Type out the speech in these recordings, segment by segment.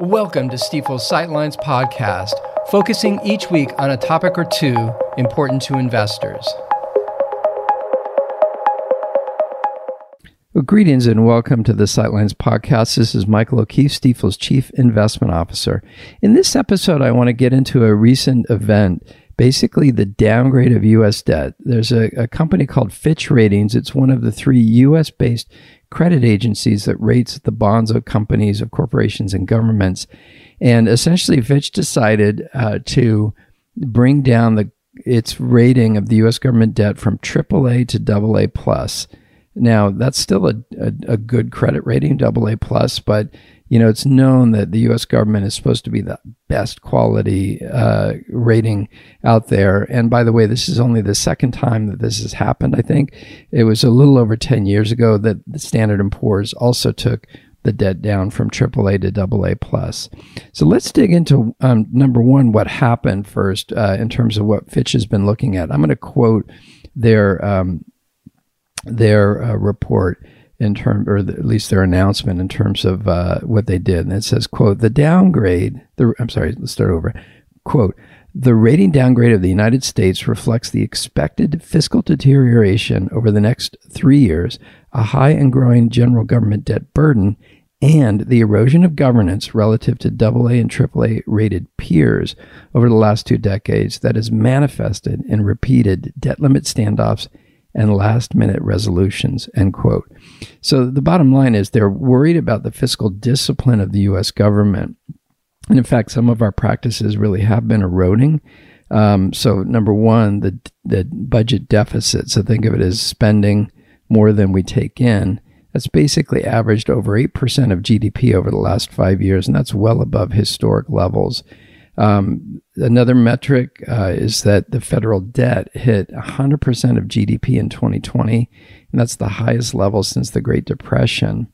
Welcome to Stifel's Sightlines podcast, focusing each week on a topic or two important to investors. Well, greetings and welcome to the Sightlines podcast. This is Michael O'Keefe, Stifel's Chief Investment Officer. In this episode, I want to get into a recent event basically the downgrade of U.S. debt. There's a, a, company called Fitch Ratings. It's one of the three U.S. based credit agencies that rates the bonds of companies, of corporations, and governments. And essentially, Fitch decided uh, to bring down the its rating of the U.S. government debt from AAA to AA plus. Now, that's still a, a, a good credit rating, AA plus, but you know, it's known that the U.S. government is supposed to be the best quality uh, rating out there. And by the way, this is only the second time that this has happened. I think it was a little over 10 years ago that the Standard & Poor's also took the debt down from AAA to AA plus. So let's dig into um, number one, what happened first uh, in terms of what Fitch has been looking at. I'm going to quote their um, their uh, report in term, or the, at least their announcement in terms of uh, what they did. And it says, "quote The downgrade." The I'm sorry. Let's start over. "Quote." The rating downgrade of the United States reflects the expected fiscal deterioration over the next three years, a high and growing general government debt burden, and the erosion of governance relative to AA and AAA rated peers over the last two decades that is manifested in repeated debt limit standoffs and last minute resolutions, end quote. So the bottom line is they're worried about the fiscal discipline of the U.S. government. And in fact, some of our practices really have been eroding. Um, so number one, the, the budget deficit. So think of it as spending more than we take in. That's basically averaged over 8% of GDP over the last five years, and that's well above historic levels. Um, another metric uh, is that the federal debt hit 100% of GDP in 2020, and that's the highest level since the Great Depression.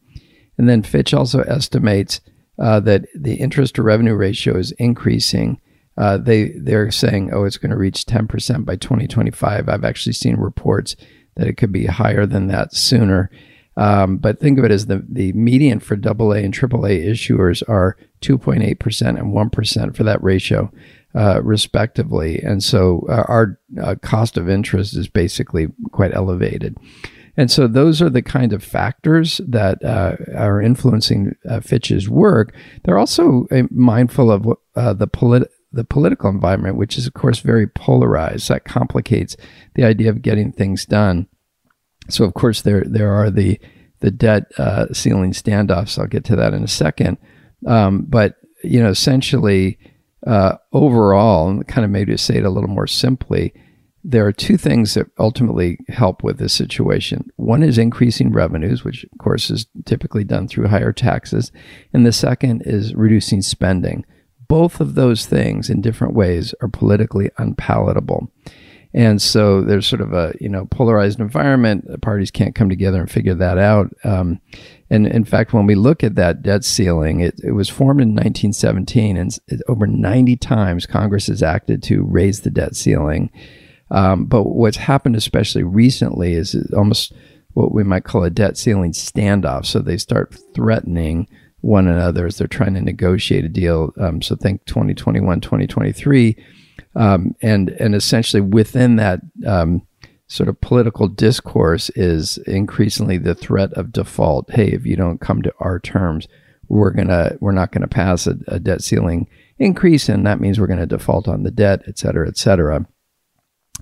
And then Fitch also estimates uh, that the interest to revenue ratio is increasing. Uh, they they're saying, oh, it's going to reach 10% by 2025. I've actually seen reports that it could be higher than that sooner. Um, but think of it as the, the median for AA and AAA issuers are 2.8% and 1% for that ratio, uh, respectively. And so uh, our uh, cost of interest is basically quite elevated. And so those are the kind of factors that uh, are influencing Fitch's work. They're also mindful of the polit- the political environment, which is, of course, very polarized. That complicates the idea of getting things done. So of course there there are the the debt ceiling standoffs. I'll get to that in a second. Um, but you know, essentially, uh, overall, and kind of maybe to say it a little more simply, there are two things that ultimately help with this situation. One is increasing revenues, which of course is typically done through higher taxes, and the second is reducing spending. Both of those things, in different ways, are politically unpalatable. And so there's sort of a you know polarized environment. The parties can't come together and figure that out. Um, and in fact, when we look at that debt ceiling, it, it was formed in 1917, and over 90 times Congress has acted to raise the debt ceiling. Um, but what's happened, especially recently, is almost what we might call a debt ceiling standoff. So they start threatening one another as they're trying to negotiate a deal. Um, so think 2021, 2023 um, and and essentially within that um, sort of political discourse is increasingly the threat of default. Hey, if you don't come to our terms, we're gonna we're not gonna pass a, a debt ceiling increase, and that means we're to default on the debt, et cetera, et cetera.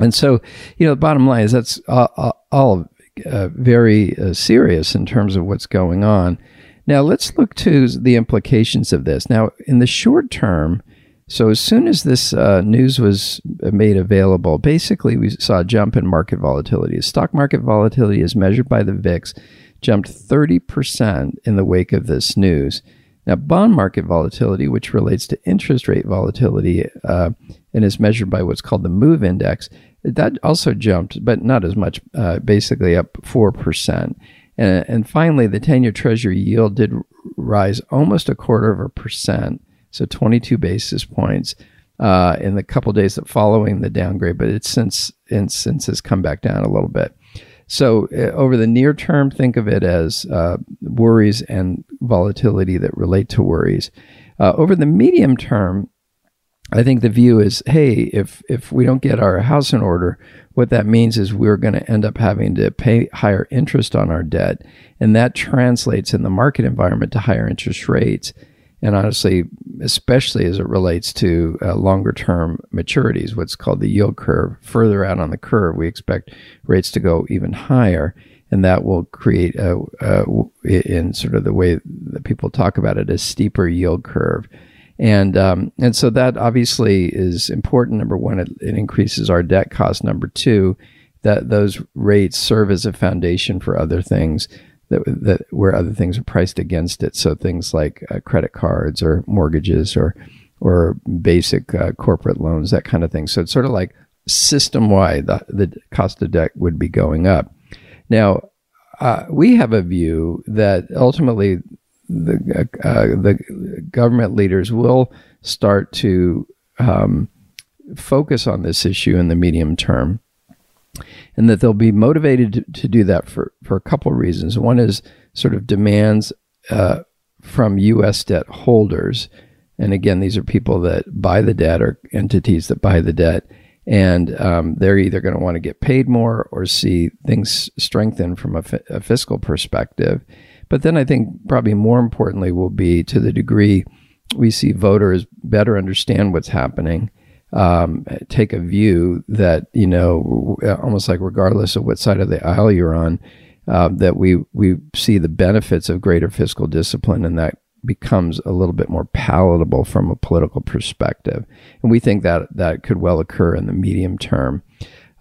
And so, you know, the bottom line is that's all, all uh, very uh, serious in terms of what's going on. Now, let's look to the implications of this. Now, in the short term, so as soon as this uh, news was made available, basically we saw a jump in market volatility. Stock market volatility, as measured by the VIX, jumped 30% in the wake of this news. Now, bond market volatility, which relates to interest rate volatility uh, and is measured by what's called the MOVE index, that also jumped, but not as much, uh, basically up 4%. And, and finally, the 10 year Treasury yield did rise almost a quarter of a percent so 22 basis points uh, in the couple days that following the downgrade, but it's since since has come back down a little bit. So, uh, over the near term, think of it as uh, worries and volatility that relate to worries. Uh, over the medium term, I think the view is, hey, if if we don't get our house in order, what that means is we're going to end up having to pay higher interest on our debt, and that translates in the market environment to higher interest rates. And honestly, especially as it relates to uh, longer term maturities, what's called the yield curve, further out on the curve, we expect rates to go even higher. And that will create, a, a, in sort of the way that people talk about it, a steeper yield curve and um, and so that obviously is important. Number one, it, it, increases our debt cost. Number two, that those rates serve as a foundation for other things that that where other things are priced against it. So things like uh, credit cards or mortgages or or basic uh, corporate loans, that kind of thing. So it's sort of like system wide, the, the cost of debt would be going up. Now, uh, we have a view that ultimately the uh, the government leaders will start to um, focus on this issue in the medium term, and that they'll be motivated to, to do that for for a couple of reasons. One is sort of demands uh, from U.S. debt holders, and again, these are people that buy the debt or entities that buy the debt. And um, they're either going to want to get paid more or see things strengthen from a, a fiscal perspective. But then I think probably more importantly will be to the degree we see voters better understand what's happening, um, take a view that, you know, almost like regardless of what side of the aisle you're on, uh, that we, we see the benefits of greater fiscal discipline and that becomes a little bit more palatable from a political perspective. And we think that that could well occur in the medium term.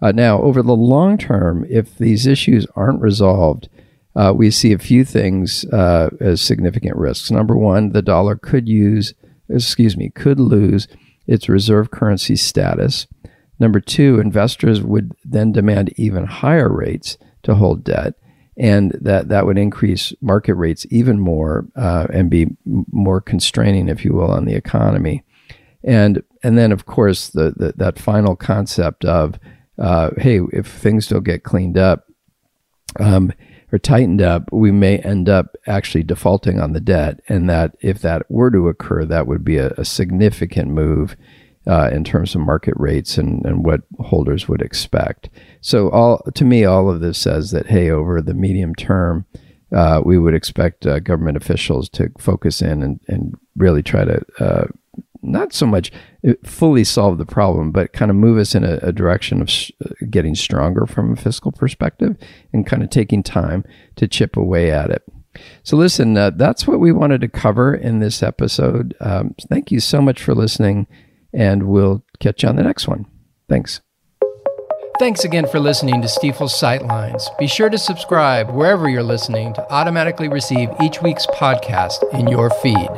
Uh, now, over the long term, if these issues aren't resolved, uh, we see a few things uh, as significant risks. Number one, the dollar could use, excuse me, could lose its reserve currency status. Number two, investors would then demand even higher rates to hold debt, and that, that would increase market rates even more uh, and be more constraining, if you will, on the economy. And and then, of course, the, the that final concept of, uh, hey, if things don't get cleaned up, um, or tightened up, we may end up actually defaulting on the debt. And that if that were to occur, that would be a, a significant move uh, in terms of market rates and, and what holders would expect. So all to me, all of this says that hey, over the medium term, uh, we would expect uh, government officials to focus in and, and really try to uh, not so much uh, fully solve the problem, but kind of move us in a, a direction of sh- uh, getting stronger from a fiscal perspective and kind of taking time to chip away at it. So, listen, uh, that's what we wanted to cover in this episode. Um, thank you so much for listening, and we'll catch you on the next one. Thanks. Thanks again for listening to Stifel's Sightlines. Be sure to subscribe wherever you're listening to automatically receive each week's podcast in your feed.